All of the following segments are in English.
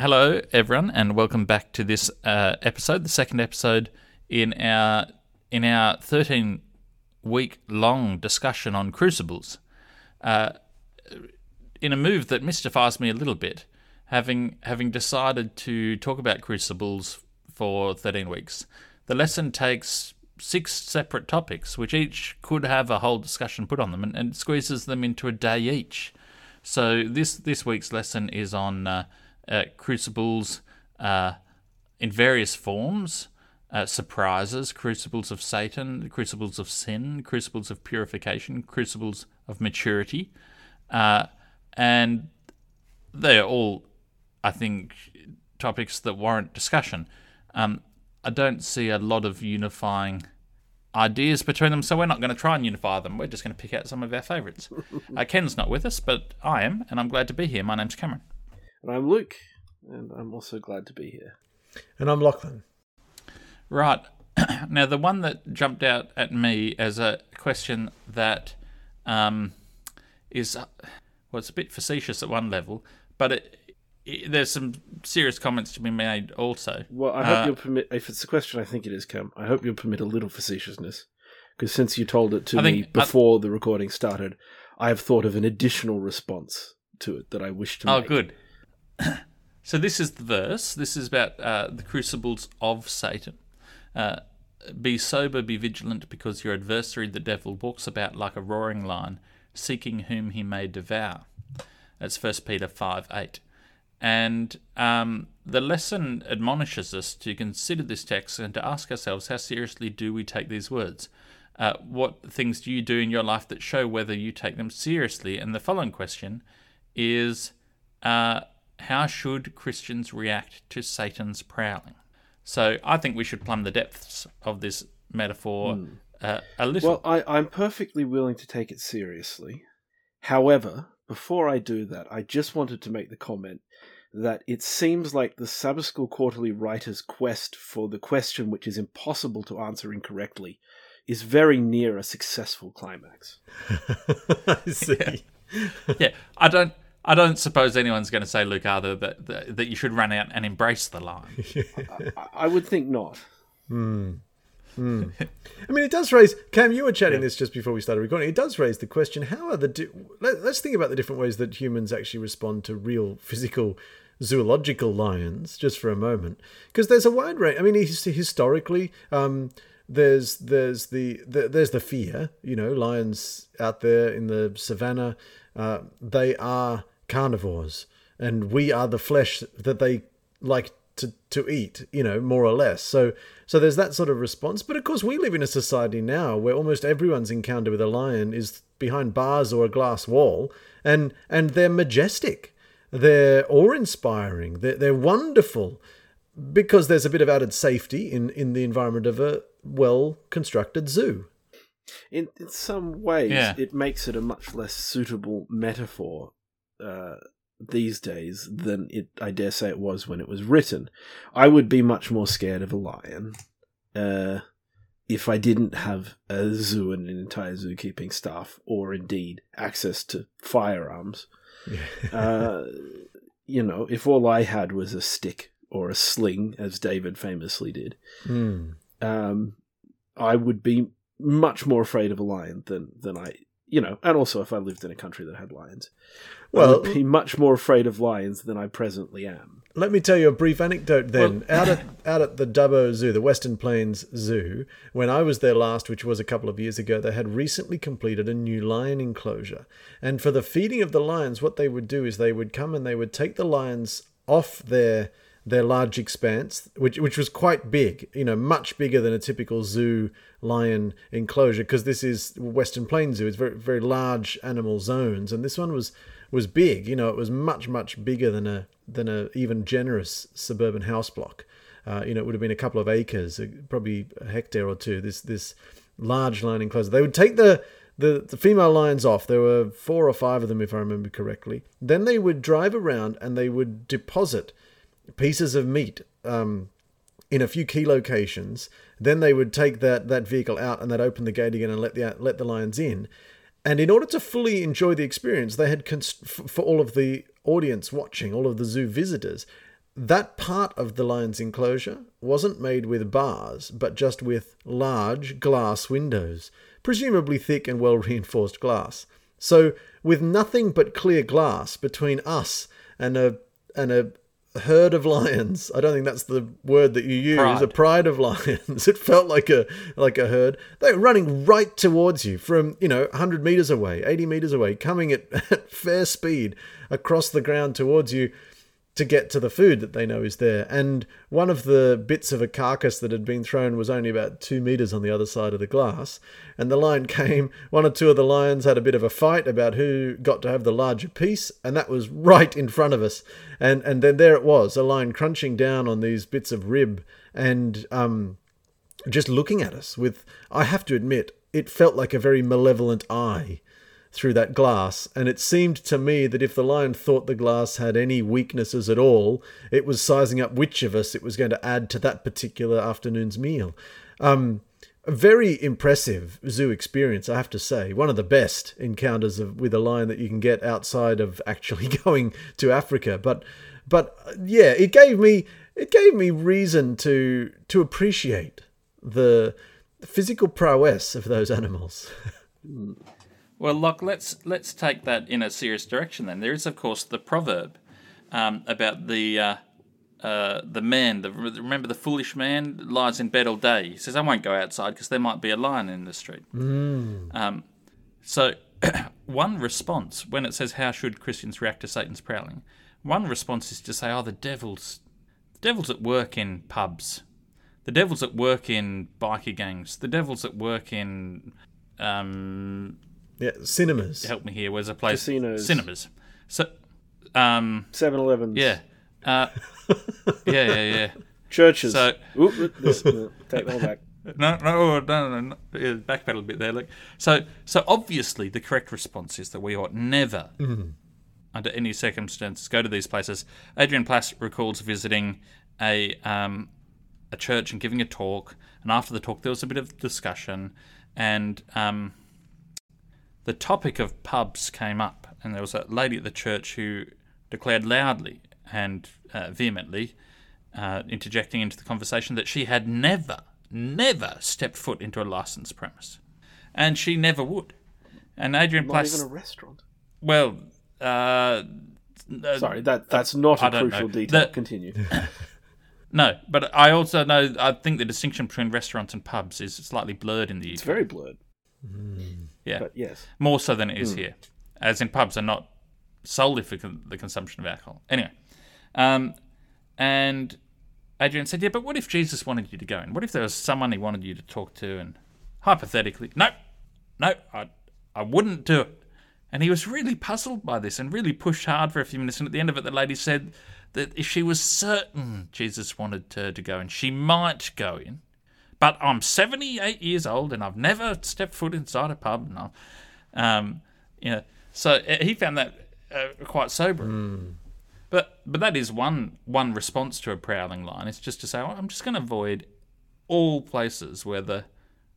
Hello, everyone, and welcome back to this uh, episode, the second episode in our in our thirteen week long discussion on crucibles. Uh, in a move that mystifies me a little bit, having having decided to talk about crucibles for thirteen weeks, the lesson takes six separate topics, which each could have a whole discussion put on them, and, and squeezes them into a day each. So this this week's lesson is on uh, crucibles uh, in various forms. Uh, surprises, crucibles of Satan, crucibles of sin, crucibles of purification, crucibles of maturity, uh, and they're all, I think, topics that warrant discussion. Um, I don't see a lot of unifying ideas between them, so we're not going to try and unify them. We're just going to pick out some of our favourites. uh, Ken's not with us, but I am, and I'm glad to be here. My name's Cameron. And I'm Luke, and I'm also glad to be here. And I'm Lachlan. Right. now, the one that jumped out at me as a question that um, is, well, it's a bit facetious at one level, but it, it, there's some serious comments to be made also. Well, I hope you'll permit, if it's a question I think it is, Cam, I hope you'll permit a little facetiousness. Because since you told it to I me think- before the recording started, I have thought of an additional response to it that I wish to Oh, make. Oh, good. so this is the verse. This is about uh, the crucibles of Satan. Uh, be sober, be vigilant, because your adversary, the devil, walks about like a roaring lion, seeking whom he may devour. That's First Peter five eight. And um, the lesson admonishes us to consider this text and to ask ourselves how seriously do we take these words? Uh, what things do you do in your life that show whether you take them seriously? And the following question is uh, how should Christians react to Satan's prowling? So I think we should plumb the depths of this metaphor uh, a little. Well, I, I'm perfectly willing to take it seriously. However, before I do that, I just wanted to make the comment that it seems like the Sabbath School Quarterly writer's quest for the question which is impossible to answer incorrectly is very near a successful climax. I see. yeah, I don't. I don't suppose anyone's going to say, Luke, Arthur, that, that that you should run out and embrace the line. I, I would think not. I mean, it does raise. Cam, you were chatting this just before we started recording. It does raise the question: How are the? Di- Let, us think about the different ways that humans actually respond to real physical zoological lions, just for a moment, because there's a wide range. I mean, historically, um, there's there's the, the there's the fear. You know, lions out there in the savannah, uh, they are carnivores, and we are the flesh that they like to, to eat, you know, more or less. So so there's that sort of response. But of course, we live in a society now where almost everyone's encounter with a lion is behind bars or a glass wall, and and they're majestic, they're awe-inspiring, they're, they're wonderful, because there's a bit of added safety in in the environment of a well-constructed zoo. In, in some ways, Yeah. it makes it a much less suitable metaphor uh, these days than it, I dare say, it was when it was written. I would be much more scared of a lion uh, if I didn't have a zoo and an entire zookeeping staff, or indeed access to firearms. uh, you know, if all I had was a stick or a sling, as David famously did, Hmm. um, I would be much more afraid of a lion than than I, you know, and also if I lived in a country that had lions, Well- I would be much more afraid of lions than I presently am. Let me tell you a brief anecdote then. out at out at the Dubbo Zoo, the Western Plains Zoo, when I was there last, which was a couple of years ago, they had recently completed a new lion enclosure. And for the feeding of the lions, what they would do is they would come and they would take the lions off their their large expanse, which which was quite big, you know, much bigger than a typical zoo lion enclosure, because this is Western Plains Zoo. It's very very large animal zones, and this one was was big. You know, it was much much bigger than a than a even generous suburban house block. Uh, you know, it would have been a couple of acres, uh, probably a hectare or two. This this large lion enclosure. They would take the the, the female lions off. There were four or five of them, if I remember correctly. Then they would drive around and they would deposit pieces of meat um, in a few key locations. Then they would take that, that vehicle out and they'd open the gate again and let the let the lions in. And in order to fully enjoy the experience, they had cons- f- for all of the audience watching, all of the zoo visitors, that part of the lion's enclosure wasn't made with bars, but just with large glass windows, presumably thick and well reinforced glass. So, with nothing but clear glass between us and a and a herd of lions. I don't think that's the word that you use. Pride. A pride of lions. it felt like a like a herd. They were running right towards you from you know 100 meters away, 80 meters away, coming at, at fair speed across the ground towards you to get to the food that they know is there. And one of the bits of a carcass that had been thrown was only about two meters on the other side of the glass. And the lion came, one or two of the lions had a bit of a fight about who got to have the larger piece, and that was right in front of us. And and then there it was, a lion crunching down on these bits of rib and um just looking at us with I have to admit, it felt like a very malevolent eye through that glass, and it seemed to me that if the lion thought the glass had any weaknesses at all, it was sizing up which of us it was going to add to that particular afternoon's meal. Um, a very impressive zoo experience, I have to say. One of the best encounters of, with a lion that you can get outside of actually going to Africa. But, but yeah, it gave me it gave me reason to to appreciate the physical prowess of those animals. Well, look, let's let's take that in a serious direction. Then there is, of course, the proverb um, about the uh, uh, the man. The, remember, the foolish man lies in bed all day. He says, "I won't go outside because there might be a lion in the street." Um, so, one response when it says, "How should Christians react to Satan's prowling?" One response is to say, "Oh, the devil's the devil's at work in pubs." The devil's at work in biker gangs. The devil's at work in um, Yeah, cinemas. help me here. Where's a place? Casinos. Cinemas. So, um, 7 Elevens. yeah, uh, yeah, yeah, yeah. Churches. So- Oop, oop, this, take that back. No, no, no, no, no. Yeah, backpedal a bit there. Look. So, so obviously, the correct response is that we ought never, under any circumstances, go to these places. Adrian Plass recalls visiting a um, a church and giving a talk, and after the talk, there was a bit of discussion, and um, the topic of pubs came up, and there was a lady at the church who declared loudly and uh, vehemently, uh, interjecting into the conversation, that she had never, never stepped foot into a licensed premise, and she never would. And Adrian Not even a restaurant. well, uh, uh, Sorry, that that's not a crucial know. detail. The- Continue. no, but I also know I think the distinction between restaurants and pubs is slightly blurred in the UK. It's very blurred, yeah, but yes. more so than it is here, as in pubs are not solely for con- the consumption of alcohol. Anyway, um, and Adrian said, "Yeah, but what if Jesus wanted you to go in? What if there was someone he wanted you to talk to?" And hypothetically, no, no, I, I wouldn't do it. And he was really puzzled by this and really pushed hard for a few minutes. And at the end of it, the lady said that if she was certain Jesus wanted her to go in, she might go in. But I'm 78 years old and I've never stepped foot inside a pub. I'm, um, you know, so uh, he found that uh, quite sobering. But but that is one one response to a prowling lion. It's just to say, oh, I'm just going to avoid all places where the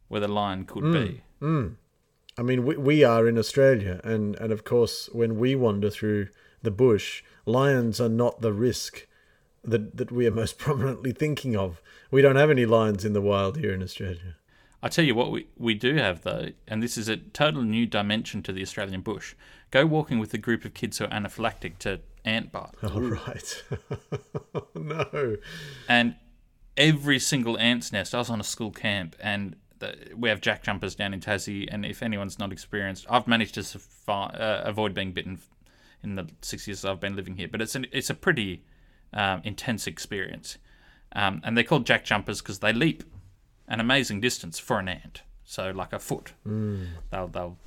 where the lion could be. I mean, we, we are in Australia, and, and of course, when we wander through the bush, lions are not the risk that, that we are most prominently thinking of. We don't have any lions in the wild here in Australia. I tell you what, we, we do have though, and this is a total new dimension to the Australian bush. Go walking with a group of kids who are anaphylactic to ant bite, All right. no. and every single ant's nest. I was on a school camp, and the, we have jack jumpers down in Tassie. And if anyone's not experienced, I've managed to survive, uh, avoid being bitten in the six years I've been living here. But it's an, it's a pretty um, intense experience, um, and they're called jack jumpers because they leap an amazing distance for an ant. So like a foot, they'll they'll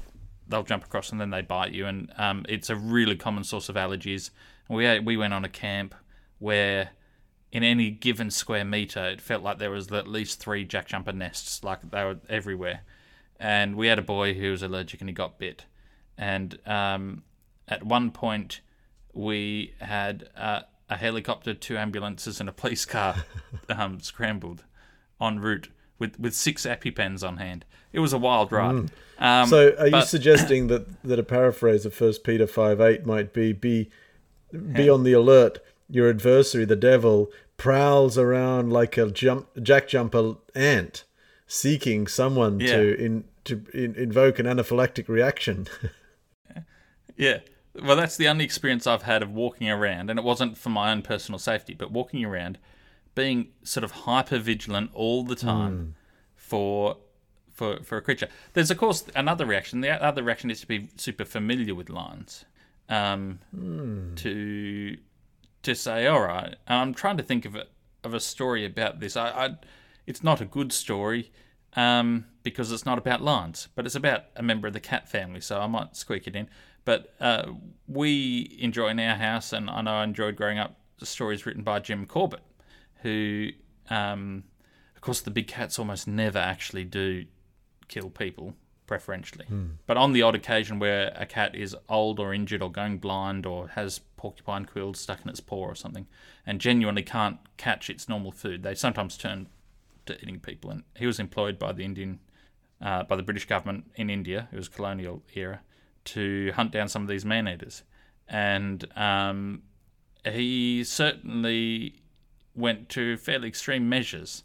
they'll jump across and then they bite you, and um, it's a really common source of allergies. We we went on a camp where in any given square meter, it felt like there was at least three jack jumper nests, like they were everywhere. And we had a boy who was allergic and he got bit. And um, at one point, we had uh, a helicopter, two ambulances, and a police car um, scrambled en route with, with six EpiPens on hand. It was a wild ride. Um, So, are you suggesting that, that a paraphrase of First Peter five eight might be be be on the alert your adversary, the devil, prowls around like a jump, jack jumper ant, seeking someone Yeah. to in, to in, invoke an anaphylactic reaction. Yeah. Well, that's the only experience I've had of walking around, and it wasn't for my own personal safety, but walking around, being sort of hyper vigilant all the time for for for a creature. There's of course another reaction. The other reaction is to be super familiar with lions, um, to to say, all right. And I'm trying to think of a of a story about this. I, I it's not a good story. Um, because it's not about lions, but it's about a member of the cat family, so I might squeak it in. But uh, we enjoy in our house, and I know I enjoyed growing up the stories written by Jim Corbett, who, um, of course, the big cats almost never actually do kill people preferentially. But on the odd occasion where a cat is old or injured or going blind or has porcupine quills stuck in its paw or something and genuinely can't catch its normal food, they sometimes turn to eating people. And he was employed by the Indian, uh, by the British government in India, it was colonial era, to hunt down some of these man eaters. And um, he certainly went to fairly extreme measures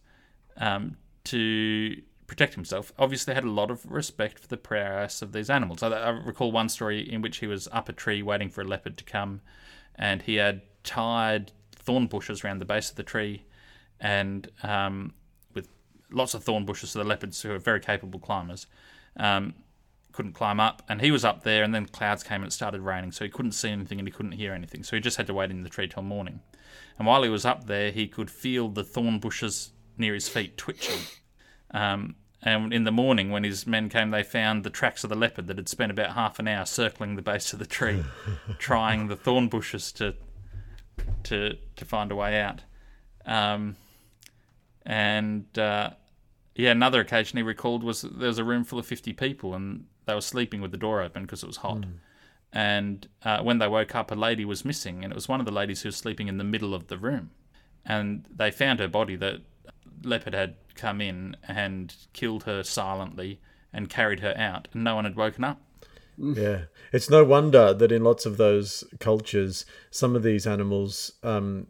um, to protect himself. Obviously, had a lot of respect for the prowess of these animals. I, I recall one story in which he was up a tree waiting for a leopard to come, and he had tied thorn bushes around the base of the tree, and um, with lots of thorn bushes, so the leopards, who are very capable climbers, um, couldn't climb up. And he was up there, and then clouds came and it started raining, so he couldn't see anything and he couldn't hear anything. So he just had to wait in the tree till morning. And while he was up there, he could feel the thorn bushes near his feet twitching. Um, and in the morning, when his men came, they found the tracks of the leopard that had spent about half an hour circling the base of the tree, trying the thorn bushes to to to find a way out. Um, and uh, yeah, another occasion he recalled was that there was a room full of fifty people, and they were sleeping with the door open because it was hot. And uh, when they woke up, a lady was missing, and it was one of the ladies who was sleeping in the middle of the room. And they found her body. The leopard had come in and killed her silently and carried her out, and no one had woken up. Yeah, it's no wonder that in lots of those cultures, some of these animals um,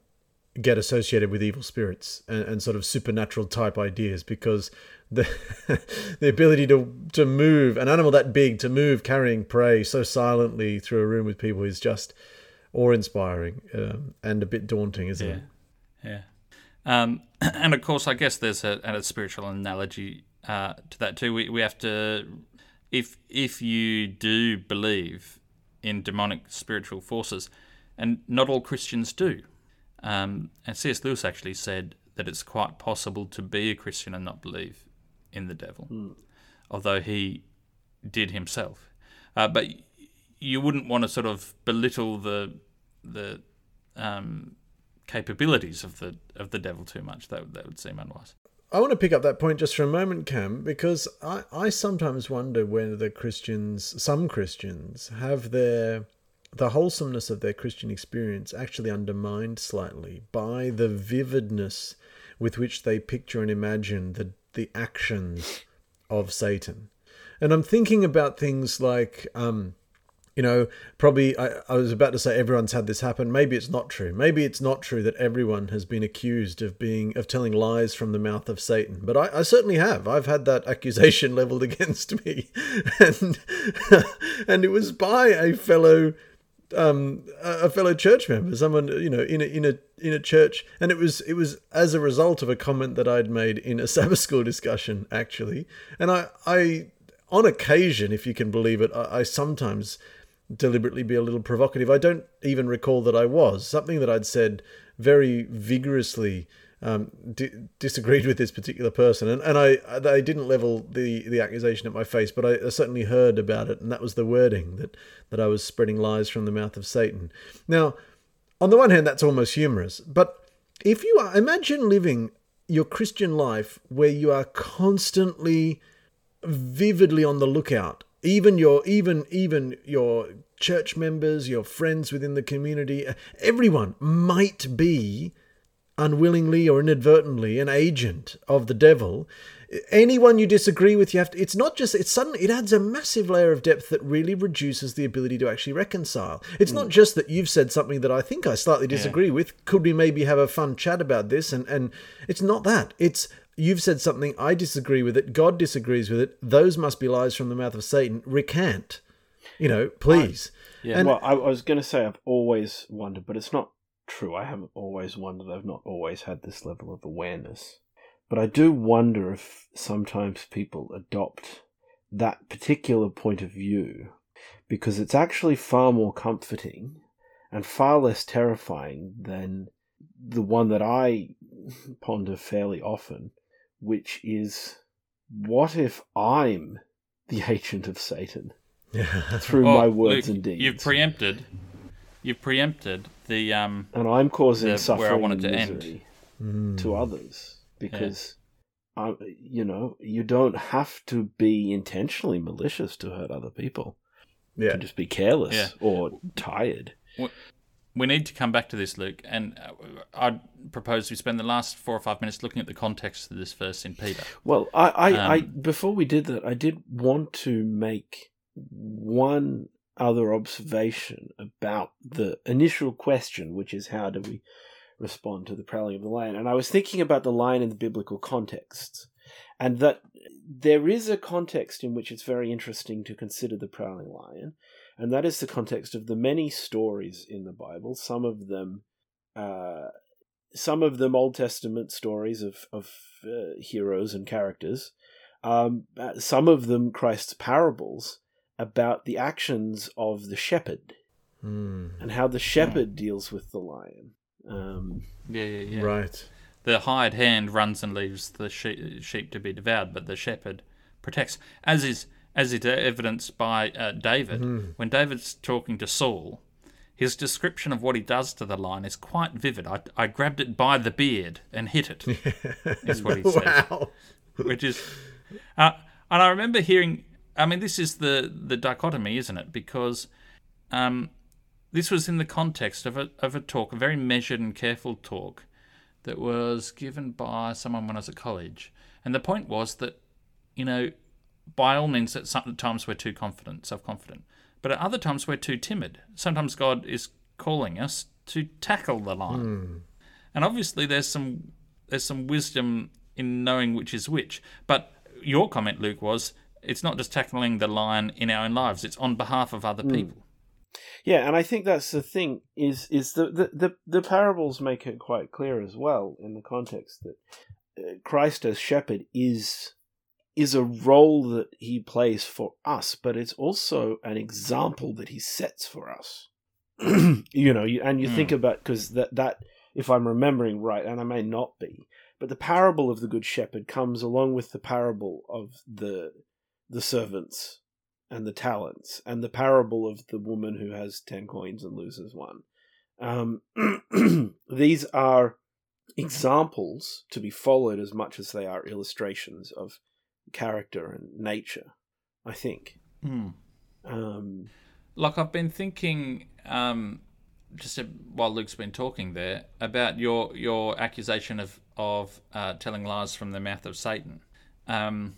get associated with evil spirits and, and sort of supernatural type ideas because the the ability to to move an animal that big to move carrying prey so silently through a room with people is just awe-inspiring um, and a bit daunting, isn't Yeah, it? yeah. Um, and of course, I guess there's a, a spiritual analogy uh, to that too. We we have to, if if you do believe in demonic spiritual forces, and not all Christians do. Um, and C.S. Lewis actually said that it's quite possible to be a Christian and not believe in the devil, although he did himself. Uh, but you wouldn't want to sort of belittle the the um, capabilities of the of the devil too much. That that would seem unwise. I want to pick up that point just for a moment, Cam, because I, I sometimes wonder whether the Christians, some Christians, have their the wholesomeness of their Christian experience actually undermined slightly by the vividness with which they picture and imagine the the actions of Satan. And I'm thinking about things like um, you know, probably I, I was about to say everyone's had this happen. Maybe it's not true. Maybe it's not true that everyone has been accused of being of telling lies from the mouth of Satan. But I, I certainly have. I've had that accusation leveled against me, and and it was by a fellow um, a fellow church member, someone you know in a in a in a church, and it was it was as a result of a comment that I'd made in a Sabbath school discussion actually, and I I on occasion, if you can believe it, I, I sometimes deliberately be a little provocative. I don't even recall that I was something that I'd said very vigorously. Um, di- disagreed with this particular person, and, and I I didn't level the, the accusation at my face, but I, I certainly heard about it, and that was the wording that that I was spreading lies from the mouth of Satan. Now, on the one hand, that's almost humorous, but if you are imagine living your Christian life where you are constantly vividly on the lookout. Even your even even your church members your friends within the community everyone might be unwillingly or inadvertently an agent of the devil anyone you disagree with, you have to. It's not just. It's suddenly. It adds a massive layer of depth that really reduces the ability to actually reconcile. It's not mm. just that you've said something that I think I slightly disagree with. Could we maybe have a fun chat about this? And and it's not that. It's you've said something I disagree with it. God disagrees with it. Those must be lies from the mouth of Satan. Recant. You know, please. Yeah. And well, I, I was going to say I've always wondered, but it's not true. I haven't always wondered. I've not always had this level of awareness. But I do wonder if sometimes people adopt that particular point of view because it's actually far more comforting and far less terrifying than the one that I ponder fairly often, which is what if I'm the agent of Satan through Well, my words Luke, and deeds? You've preempted. You've preempted the um. and I'm causing the- where I suffering wanted and to end. misery Mm. to others because, I, you know, you don't have to be intentionally malicious to hurt other people. You yeah. can just be careless Yeah. or tired. We need to come back to this, Luke, and uh, I'd propose we spend the last four or five minutes looking at the context of this verse in Peter. Well, I, I, I Um, before we did that, I did want to make one other observation about the initial question, which is how do we respond to the prowling of the lion? And I was thinking about the lion in the biblical context, and that there is a context in which it's very interesting to consider the prowling lion, and that is the context of the many stories in the Bible. Some of them. Uh, some of them Old Testament stories of of uh, heroes and characters, um, uh, some of them Christ's parables about the actions of the shepherd Mm. and how the shepherd deals with the lion. Um, Yeah, yeah, yeah. Right. The hired hand runs and leaves the sheep, sheep to be devoured, but the shepherd protects, as is as is evidenced by uh, David. When David's talking to Saul, his description of what he does to the lion is quite vivid. I, I grabbed it by the beard and hit it. is what he says. Wow. which is, uh, and I remember hearing. I mean, this is the the dichotomy, isn't it? Because um, this was in the context of a of a talk, a very measured and careful talk that was given by someone when I was at college, and the point was that you know, by all means, at some times we're too confident, self confident, but at other times we're too timid. Sometimes God is calling us to tackle the line, and obviously there's some there's some wisdom in knowing which is which. But your comment, Luke, was it's not just tackling the lion in our own lives; it's on behalf of other people. yeah, and I think that's the thing is is the, the the the parables make it quite clear as well in the context that uh, Christ as shepherd is is a role that he plays for us, but it's also an example that he sets for us. you know, you, and you think about because that that if I'm remembering right, and I may not be, but the parable of the good shepherd comes along with the parable of the the servants and the talents, and the parable of the woman who has ten coins and loses one. Um, these are examples to be followed as much as they are illustrations of character and nature. I think. Hmm. Um, Like I've been thinking, um, just while Luke's been talking there, about your your accusation of of uh, telling lies from the mouth of Satan. Um,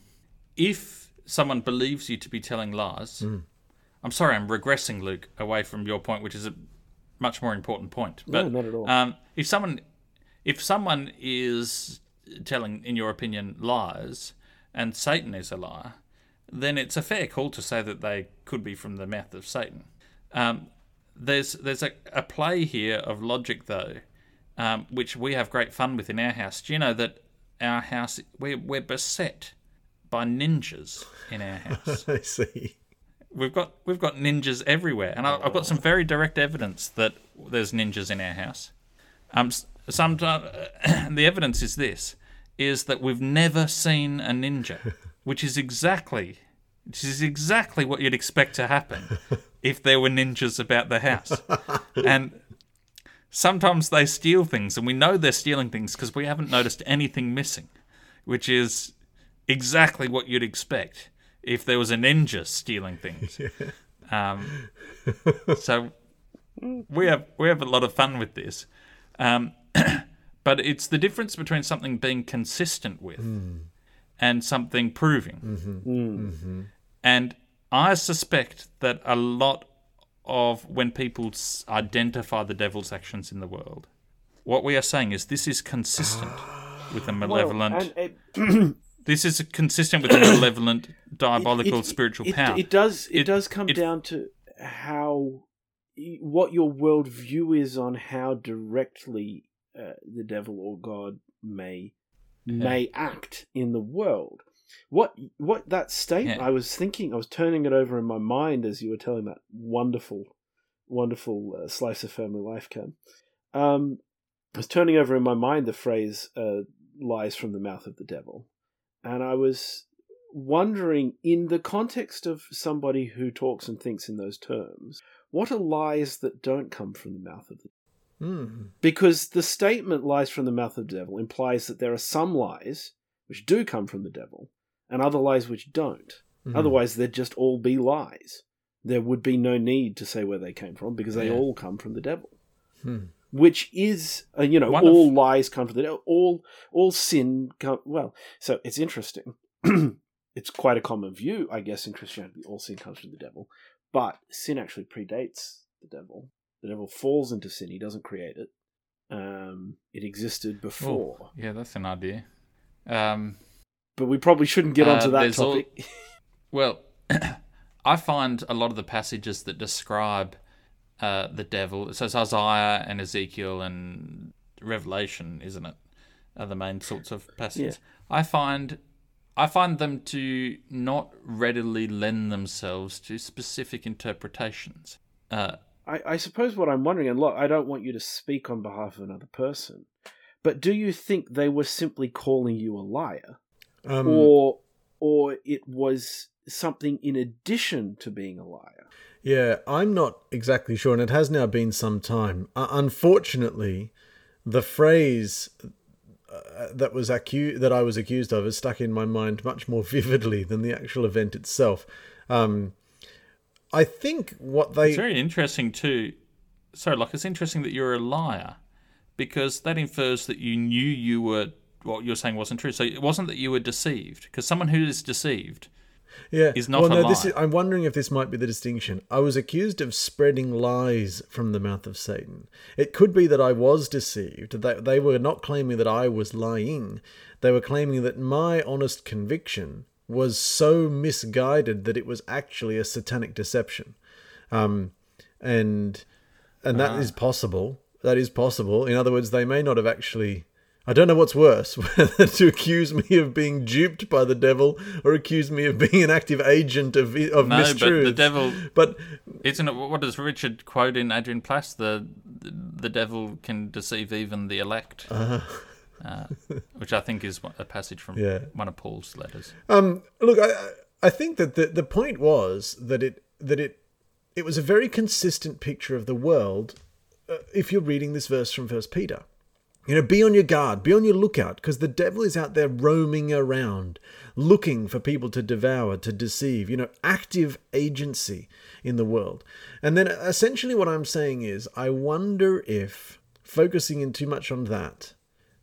if someone believes you to be telling lies, I'm sorry, I'm regressing, Luke, away from your point, which is a much more important point. But no, not at all. um, if someone if someone is telling, in your opinion, lies, and Satan is a liar, then it's a fair call to say that they could be from the mouth of Satan. Um, there's there's a, a play here of logic though, um, which we have great fun with in our house. Do you know that our house we're we're beset by ninjas in our house? I see. we've got we've got ninjas everywhere, and I, I've got some very direct evidence that there's ninjas in our house. Um, some the evidence is this: is that we've never seen a ninja, which is exactly which is exactly what you'd expect to happen if there were ninjas about the house, and. Sometimes they steal things, and we know they're stealing things because we haven't noticed anything missing, which is exactly what you'd expect if there was a ninja stealing things. Um, so we have we have a lot of fun with this, um, but it's the difference between something being consistent with and something proving. Mm-hmm. And I suspect that a lot of when people s- identify the devil's actions in the world, what we are saying is this is consistent with a malevolent. Well, and it, this is consistent with a malevolent, diabolical it- spiritual it, power. It does. It, It- does come it- down to how what your worldview is on how directly uh, the devil or God may may act in the world. What what that statement? Yeah. I was thinking. I was turning it over in my mind as you were telling that wonderful, wonderful uh, slice of family life, Cam. Um, I was turning over in my mind the phrase uh, "lies from the mouth of the devil," and I was wondering, in the context of somebody who talks and thinks in those terms, what are lies that don't come from the mouth of the Mm. because the statement lies from the mouth of the devil implies that there are some lies which do come from the devil and other lies which don't. Mhm. Otherwise, they'd just all be lies. There would be no need to say where they came from because they Yeah. all come from the devil. Hmm. Which is, uh, you know, One of- all lies come from the devil. All, all sin come. Well, so it's interesting. it's quite a common view, I guess, in Christianity. All sin comes from the devil, but sin actually predates the devil. The devil falls into sin; he doesn't create it. Um, it existed before, Oh, yeah, that's an idea. Um, but we probably shouldn't get Uh, onto that there's all- topic. Well, I find a lot of the passages that describe uh, the devil, so it's Isaiah and Ezekiel and Revelation, isn't it? Are the main sorts of passages. I find I find them to not readily lend themselves to specific interpretations. Uh, I, I suppose what I'm wondering, and look, I don't want you to speak on behalf of another person, but do you think they were simply calling you a liar, Um, or or it was something in addition to being a liar? Yeah, I'm not exactly sure, and it has now been some time. Uh, unfortunately, the phrase uh, that was accu- that I was accused of is stuck in my mind much more vividly than the actual event itself. Um, I think what they It's very interesting too. Sorry, like it's interesting that you're a liar because that infers that you knew you were what you're saying wasn't true. So it wasn't that you were deceived because someone who is deceived. Yeah, is not well, no, this is, I'm wondering if this might be the distinction. I was accused of spreading lies from the mouth of Satan. It could be that I was deceived. That they were not claiming that I was lying. They were claiming that my honest conviction was so misguided that it was actually a satanic deception. Um, and and that is possible. That is possible. In other words, they may not have actually. I don't know what's worse, whether to accuse me of being duped by the devil or accuse me of being an active agent of of No, but the devil But isn't it? What does Richard quote in Adrian Plass? The the devil can deceive even the elect, uh, which I think is a passage from Yeah. one of Paul's letters. Um, look, I I think that the the point was that it that it it was a very consistent picture of the world. Uh, if you're reading this verse from First Peter, you know, be on your guard, be on your lookout, because the devil is out there roaming around, looking for people to devour, to deceive. You know, active agency in the world. And then essentially, what I'm saying is, I wonder if focusing in too much on that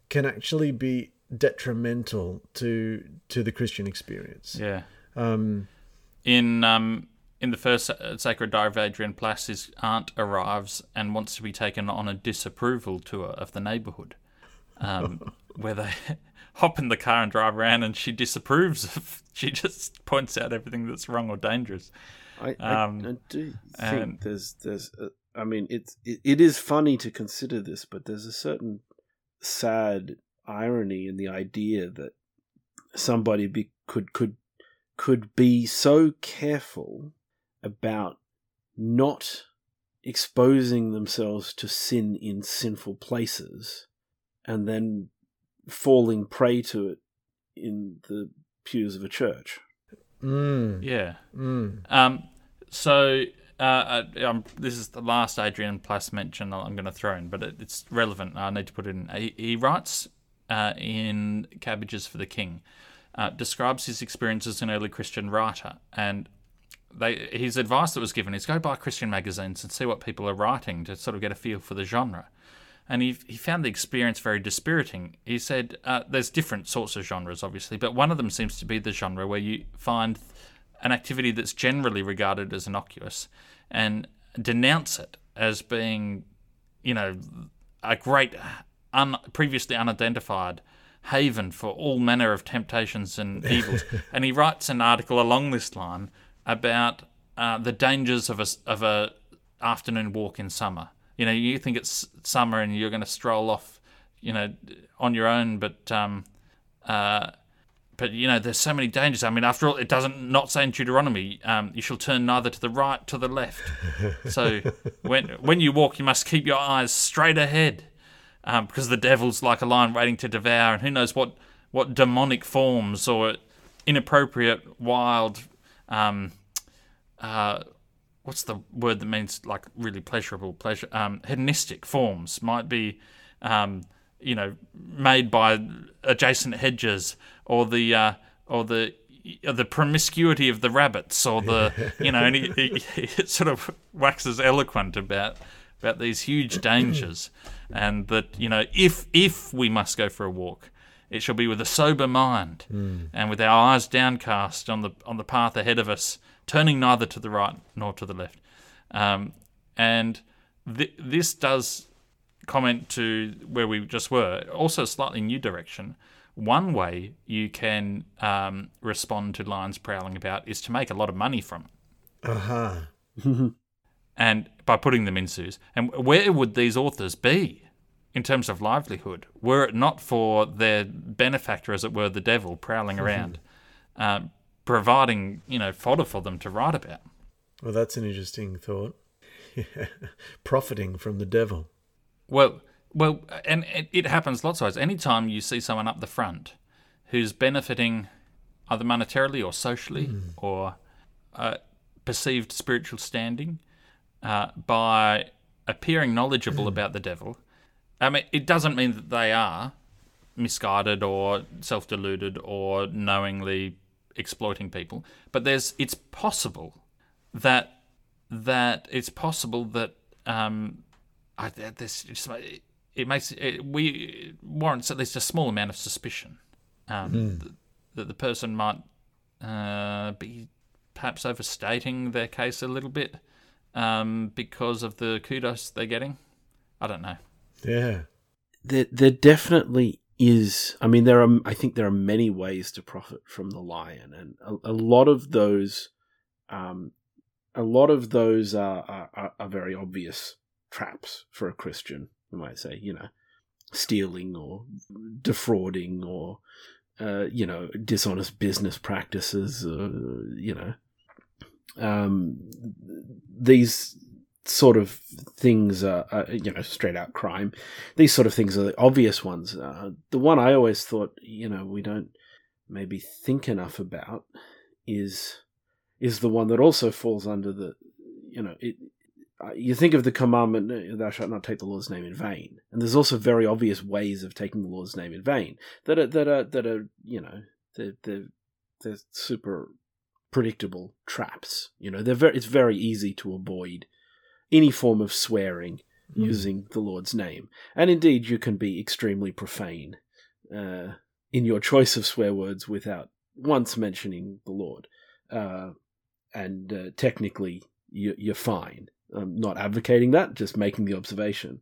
can actually be detrimental to to the Christian experience. Yeah. Um, In um in the first uh, Sacred Diary of Adrian Plass, his aunt arrives and wants to be taken on a disapproval tour of the neighbourhood, um, where they hop in the car and drive around, and she disapproves of. She just points out everything that's wrong or dangerous. I, I, Um, I do think and- there's there's uh, I mean it's it, it is funny to consider this, but there's a certain sad irony in the idea that somebody be, could could could be so careful about not exposing themselves to sin in sinful places and then falling prey to it in the pews of a church. mm, Yeah. mm, Um, so uh, uh, um, this is the last Adrian Plass mention I'm going to throw in, but it, it's relevant. I need to put it in. He, he writes uh, in Cabbages for the King, uh, describes his experience as an early Christian writer, and they his advice that was given is go buy Christian magazines and see what people are writing to sort of get a feel for the genre. and he he found the experience very dispiriting. He said uh, there's different sorts of genres, obviously, but one of them seems to be the genre where you find an activity that's generally regarded as innocuous and denounce it as being, you know, a great, un, previously unidentified haven for all manner of temptations and evils. and he writes an article along this line about uh, the dangers of a of a afternoon walk in summer. You know, you think it's summer and you're going to stroll off, you know, on your own, but um, uh, but you know, there's so many dangers. I mean, after all, it doesn't not say in Deuteronomy, um, you shall turn neither to the right to the left. so when when you walk, you must keep your eyes straight ahead, um, because the devil's like a lion waiting to devour, and who knows what what demonic forms or inappropriate, wild, um, uh, what's the word that means like really pleasurable, pleasure, um, hedonistic forms might be. Um, you know, made by adjacent hedges, or the uh, or the the promiscuity of the rabbits, or the you know, and he, he, he sort of waxes eloquent about about these huge dangers, and that you know, if if we must go for a walk, it shall be with a sober mind, mm. and with our eyes downcast on the on the path ahead of us, turning neither to the right nor to the left, um, and th- this does comment to where we just were, also a slightly new direction. One way you can um, respond to lions prowling about is to make a lot of money from it. Uh huh. and by putting them in zoos. And where would these authors be in terms of livelihood were it not for their benefactor, as it were, the devil, prowling around, uh, providing you know fodder for them to write about? Well, that's an interesting thought. Profiting from the devil. Well, well, and it happens lots of ways. Anytime you see someone up the front who's benefiting either monetarily or socially mm. or uh, perceived spiritual standing uh, by appearing knowledgeable mm. about the devil, I mean, it doesn't mean that they are misguided or self-deluded or knowingly exploiting people, but there's it's possible that that it's possible that um, I, this just, it makes it, we warrants at least a small amount of suspicion um, mm. that, the person might uh, be perhaps overstating their case a little bit um, because of the kudos they're getting. I don't know. Yeah, there there definitely is. I mean, there are. I think there are many ways to profit from the lion, and a, a lot of those, um, a lot of those are, are, are very obvious traps for a Christian. You might say, you know, stealing or defrauding or uh, you know dishonest business practices. Uh, you know, um, these sort of things are, are, you know straight out crime. These sort of things are the obvious ones. Uh, the one I always thought you know we don't maybe think enough about is is the one that also falls under the you know it uh, you think of the commandment, uh, "Thou shalt not take the Lord's name in vain," and there's also very obvious ways of taking the Lord's name in vain that are that are that are you know they're they're, they're super predictable traps. You know, they're very it's very easy to avoid any form of swearing mm. using the Lord's name, and indeed you can be extremely profane uh, in your choice of swear words without once mentioning the Lord, uh, and uh, technically you, you're fine I'm not advocating that, just making the observation.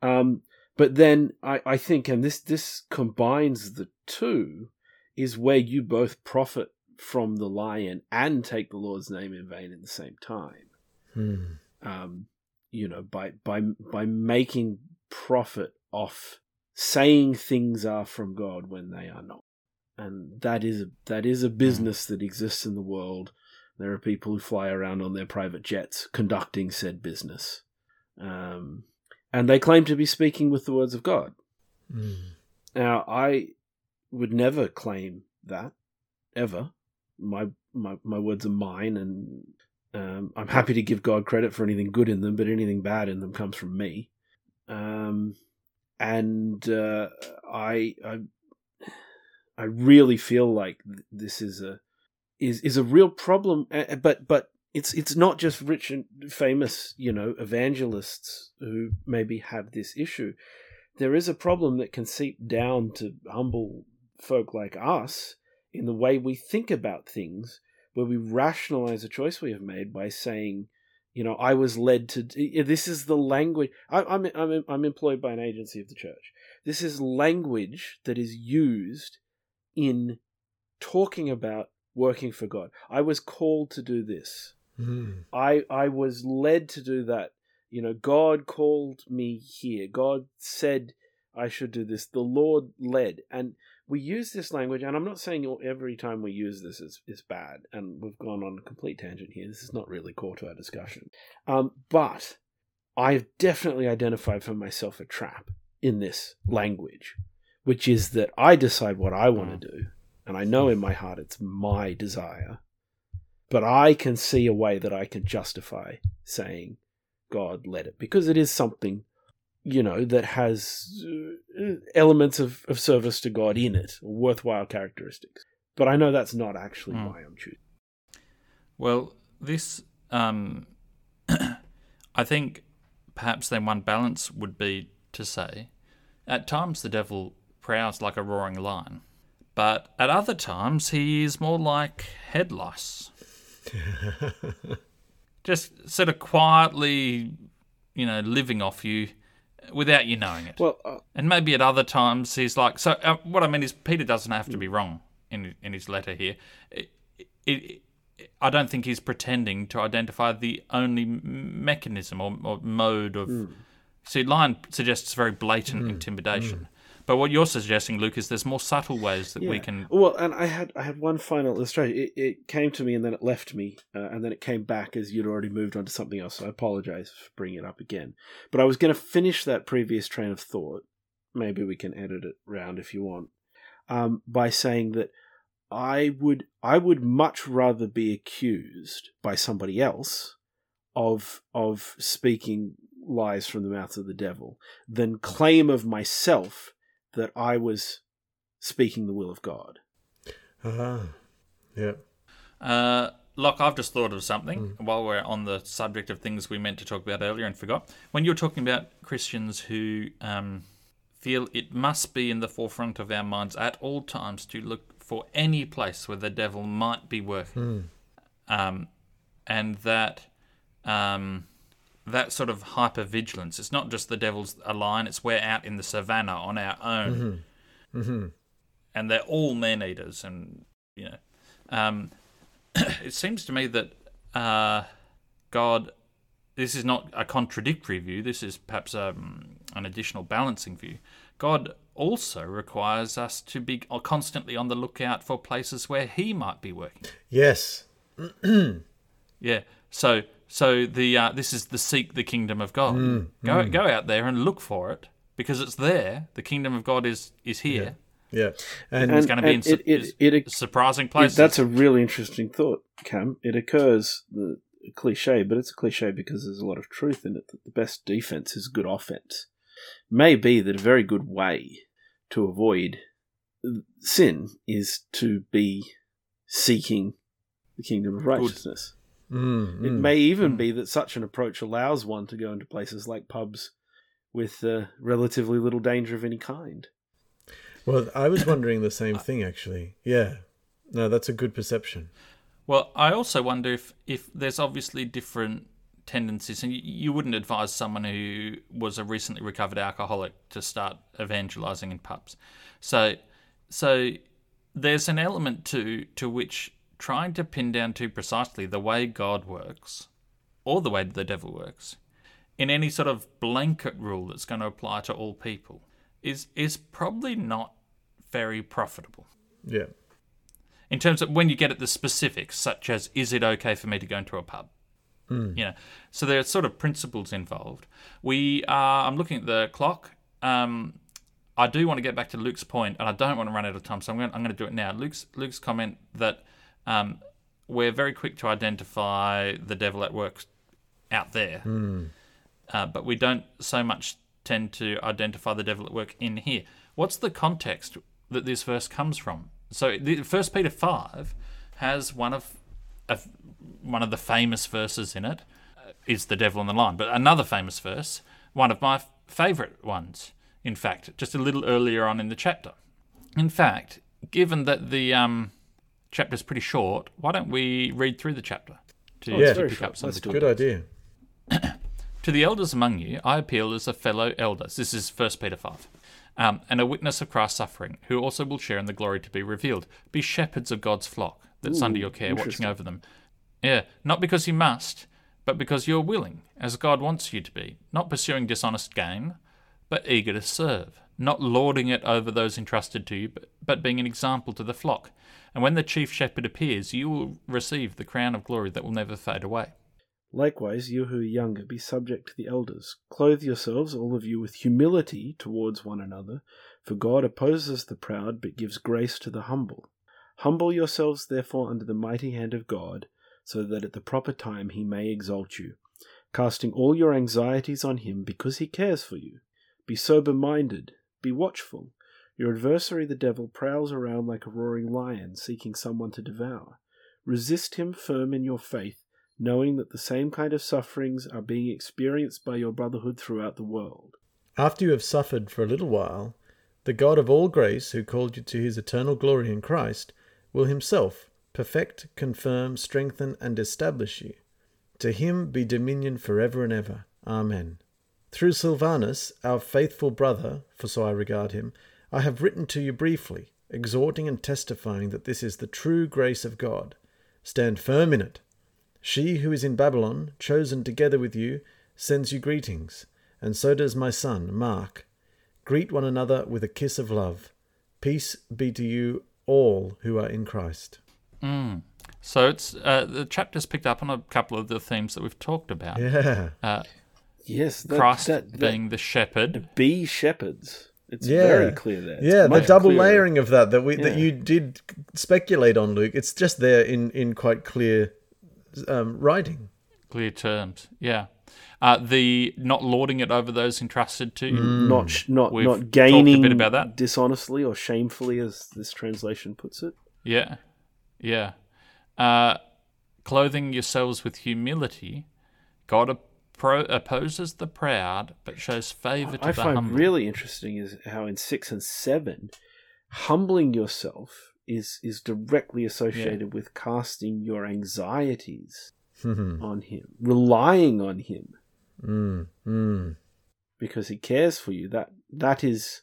Um, but then I, I think, and this this combines the two, is where you both profit from the lion and take the Lord's name in vain at the same time. Hmm. Um, you know, by by by making profit off saying things are from God when they are not, and that is a, that is a hmm. business that exists in the world there are people who fly around on their private jets conducting said business. Um, and they claim to be speaking with the words of God. Mm. Now, I would never claim that, ever. My, my, my words are mine, and um, I'm happy to give God credit for anything good in them, but anything bad in them comes from me. Um, and uh, I, I, I really feel like this is a is is a real problem. But but it's it's not just rich and famous, you know, evangelists who maybe have this issue. There is a problem that can seep down to humble folk like us in the way we think about things, where we rationalize a choice we have made by saying, you know, I was led to. This is the language. I, I'm I'm I'm employed by an agency of the church. This is language that is used in talking about working for God. I was called to do this. Mm. I I was led to do that. You know, God called me here. God said I should do this. The Lord led, and we use this language. And I'm not saying every time we use this is is bad. And we've gone on a complete tangent here. This is not really core to our discussion. Um, but I've definitely identified for myself a trap in this language, which is that I decide what I want to do, and I know in my heart it's my desire but I can see a way that I can justify saying God let it because it is something, you know, that has uh, elements of, of service to God in it, worthwhile characteristics. But I know that's not actually mm. why I'm choosing. Well, this, um, I think perhaps then one balance would be to say at times the devil prowls like a roaring lion, but at other times he is more like head lice just sort of quietly, you know, living off you without you knowing it. Well, uh, and maybe at other times he's like. So uh, what I mean is, Peter doesn't have to be wrong in in his letter here. It, it, I don't think he's pretending to identify the only mechanism or, or mode of. Mm. See, lion suggests very blatant mm. intimidation. Mm. But what you're suggesting, Luke, is there's more subtle ways that yeah. we can. Well, and I had I had one final illustration. It, it came to me and then it left me, uh, and then it came back as you'd already moved on to something else. So I apologize for bringing it up again. But I was going to finish that previous train of thought. Maybe we can edit it round if you want. Um, by saying that I would I would much rather be accused by somebody else of of speaking lies from the mouth of the devil than claim of myself that I was speaking the will of God. Ah, yeah. Uh, Look, I've just thought of something mm. while we're on the subject of things we meant to talk about earlier and forgot. When you're talking about Christians who um, feel it must be in the forefront of our minds at all times to look for any place where the devil might be working, mm. um, and that um, that sort of hyper vigilance. It's not just the devil's a lion; it's we're out in the savannah on our own, mm-hmm. Mm-hmm. and they're all man eaters. And you know, um, it seems to me that uh, God. This is not a contradictory view. This is perhaps um, an additional balancing view. God also requires us to be constantly on the lookout for places where He might be working. Yes. yeah. So so the uh, this is the seek the kingdom of God. Mm, go mm. go out there and look for it because it's there. The kingdom of God is is here. Yeah, yeah. and, and it's going to be in it, it, it, it, surprising places. that's a really interesting thought, Cam. It occurs the cliche, but it's a cliche because there's a lot of truth in it. That the best defense is good offense. May be that a very good way to avoid sin is to be seeking the kingdom of righteousness. Mm, it mm, may even mm. be that such an approach allows one to go into places like pubs with uh, relatively little danger of any kind. Well, I was wondering the same thing actually. Yeah. No, that's a good perception. Well, I also wonder if if there's obviously different tendencies, and you, you wouldn't advise someone who was a recently recovered alcoholic to start evangelizing in pubs. So, so there's an element to to which trying to pin down too precisely the way God works or the way the devil works in any sort of blanket rule that's going to apply to all people is is probably not very profitable. Yeah. In terms of when you get at the specifics, such as is it okay for me to go into a pub? Mm. You know, so there are sort of principles involved. We are. I'm looking at the clock. Um, I do want to get back to Luke's point, and I don't want to run out of time, so I'm going. I'm going to do it now. Luke's Luke's comment that um, we're very quick to identify the devil at work out there, mm. uh, but we don't so much tend to identify the devil at work in here. What's the context that this verse comes from? So, First Peter five has one of a, one of the famous verses in it uh, is the devil on the line, But another famous verse, one of my favourite ones, in fact, just a little earlier on in the chapter. In fact, given that the um, chapter is pretty short, why don't we read through the chapter to, Oh, it's to pick short. up some Let's of the Good idea. to the elders among you, I appeal as a fellow elder. This is 1 Peter 5. Um, and a witness of Christ's suffering, who also will share in the glory to be revealed. Be shepherds of God's flock that's under your care, watching over them. Yeah, not because you must, but because you're willing, as God wants you to be, not pursuing dishonest gain, but eager to serve, not lording it over those entrusted to you, but, but being an example to the flock. And when the chief shepherd appears, you will receive the crown of glory that will never fade away. Likewise, you who are younger, be subject to the elders. Clothe yourselves, all of you, with humility towards one another, for God opposes the proud, but gives grace to the humble. Humble yourselves, therefore, under the mighty hand of God, so that at the proper time he may exalt you, casting all your anxieties on him, because he cares for you. Be sober minded, be watchful. Your adversary, the devil, prowls around like a roaring lion, seeking someone to devour. Resist him firm in your faith knowing that the same kind of sufferings are being experienced by your brotherhood throughout the world. After you have suffered for a little while, the God of all grace, who called you to his eternal glory in Christ, will himself perfect, confirm, strengthen, and establish you. To him be dominion forever and ever. Amen. Through Silvanus, our faithful brother, for so I regard him, I have written to you briefly, exhorting and testifying that this is the true grace of God. Stand firm in it. She who is in Babylon, chosen together with you, sends you greetings, and so does my son, Mark. Greet one another with a kiss of love. Peace be to you all who are in Christ. Mm. So it's uh, the chapter's picked up on a couple of the themes that we've talked about. Yeah. Uh, Yes, that, Christ that, that, being the shepherd. be shepherds. It's Yeah. very clear there. It's Yeah, the double clearer. layering of that that we that you did speculate on, Luke. It's just there in in quite clear um, writing. Clear terms, yeah. Uh, the not lording it over those entrusted to you. Not sh- not We've not talked a gaining bit about that. dishonestly or shamefully, as this translation puts it. Yeah, yeah. Uh, clothing yourselves with humility. God appro- opposes the proud, but shows favor to I the humble. I find humble. really interesting is how in six and seven, humbling yourself is is directly associated with casting your anxieties mm, on him, relying on him mm. because he cares for you. That that is,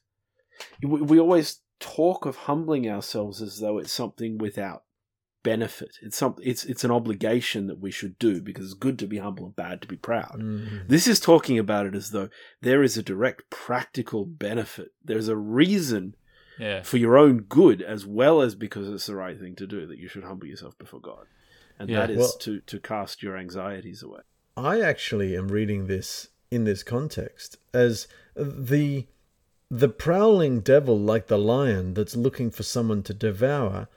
we, we always talk of humbling ourselves as though it's something without benefit. It's some it's it's an obligation that we should do because it's good to be humble and bad to be proud. Mm. This is talking about it as though there is a direct practical benefit. There's a reason yeah, for your own good as well as because it's the right thing to do that you should humble yourself before God. And Yeah. that is Well- to, to cast your anxieties away. I actually am reading this in this context as the the prowling devil like the lion that's looking for someone to devour.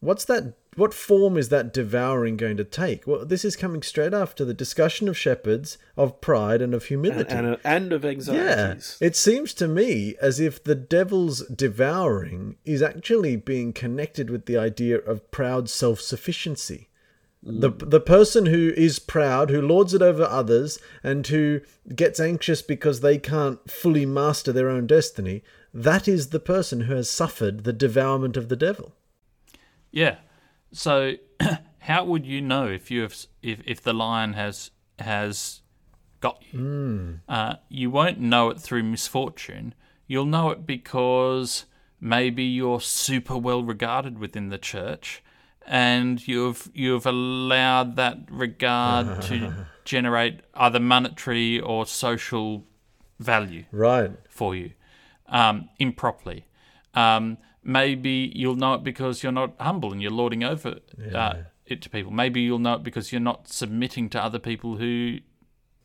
What's that what form is that devouring going to take? Well, this is coming straight after the discussion of shepherds, of pride and of humility. And, and, and of yeah, it seems to me as if the devil's devouring is actually being connected with the idea of proud self-sufficiency. Mm. The the person who is proud, who lords it over others, and who gets anxious because they can't fully master their own destiny, that is the person who has suffered the devourment of the devil. yeah. So, how would you know if you have if if the lion has has got you? Uh, you won't know it through misfortune. You'll know it because maybe you're super well regarded within the church, and you've you've allowed that regard to generate either monetary or social value Right. for you um, improperly. Um, maybe you'll know it because you're not humble and you're lording over uh, it to people. Maybe you'll know it because you're not submitting to other people who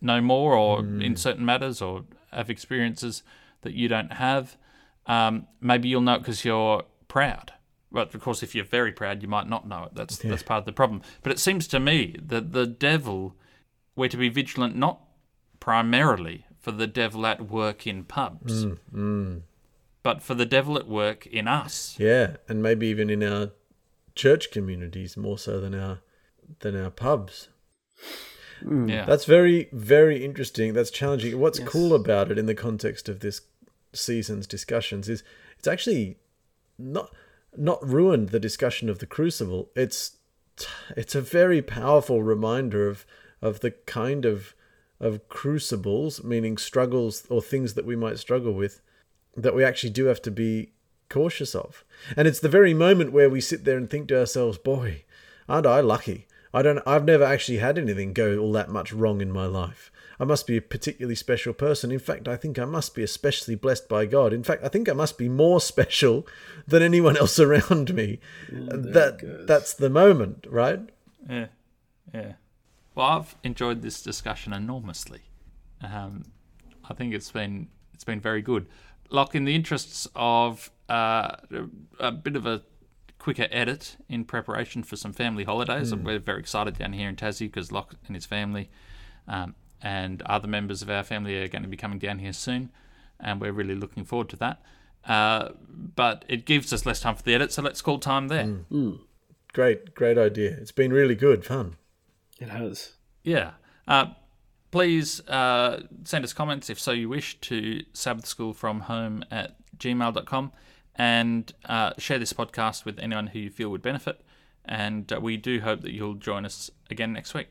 know more or in certain matters or have experiences that you don't have. Um, maybe you'll know it because you're proud. But of course, if you're very proud, you might not know it. That's that's part of the problem. But it seems to me that the devil, we're to be vigilant not primarily for the devil at work in pubs, but for the devil at work in us. Yeah, and maybe even in our church communities more so than our than our pubs. Hmm. Yeah. That's very, very interesting. That's challenging. What's Yes. cool about it in the context of this season's discussions is it's actually not not ruined the discussion of the crucible. It's it's a very powerful reminder of of the kind of of crucibles, meaning struggles or things that we might struggle with, that we actually do have to be cautious of. And it's the very moment where we sit there and think to ourselves, "Boy, aren't I lucky? I don't. I've never actually had anything go all that much wrong in my life. I must be a particularly special person. In fact, I think I must be especially blessed by God. In fact, I think I must be more special than anyone else around me. that that's the moment, right? Yeah, yeah. Well, I've enjoyed this discussion enormously. Um, I think it's been it's been very good. Like in the interests of uh, a bit of a quicker edit in preparation for some family holidays, we're very excited down here in Tassie because Lock and his family um, and other members of our family are going to be coming down here soon, and we're really looking forward to that. Uh, but it gives us less time for the edit, so let's call time there. Great, great idea. It's been really good fun. It has. Yeah. Uh, please uh, send us comments if so you wish to sabbath school from home at gmail.com and uh, share this podcast with anyone who you feel would benefit. And uh, we do hope that you'll join us again next week.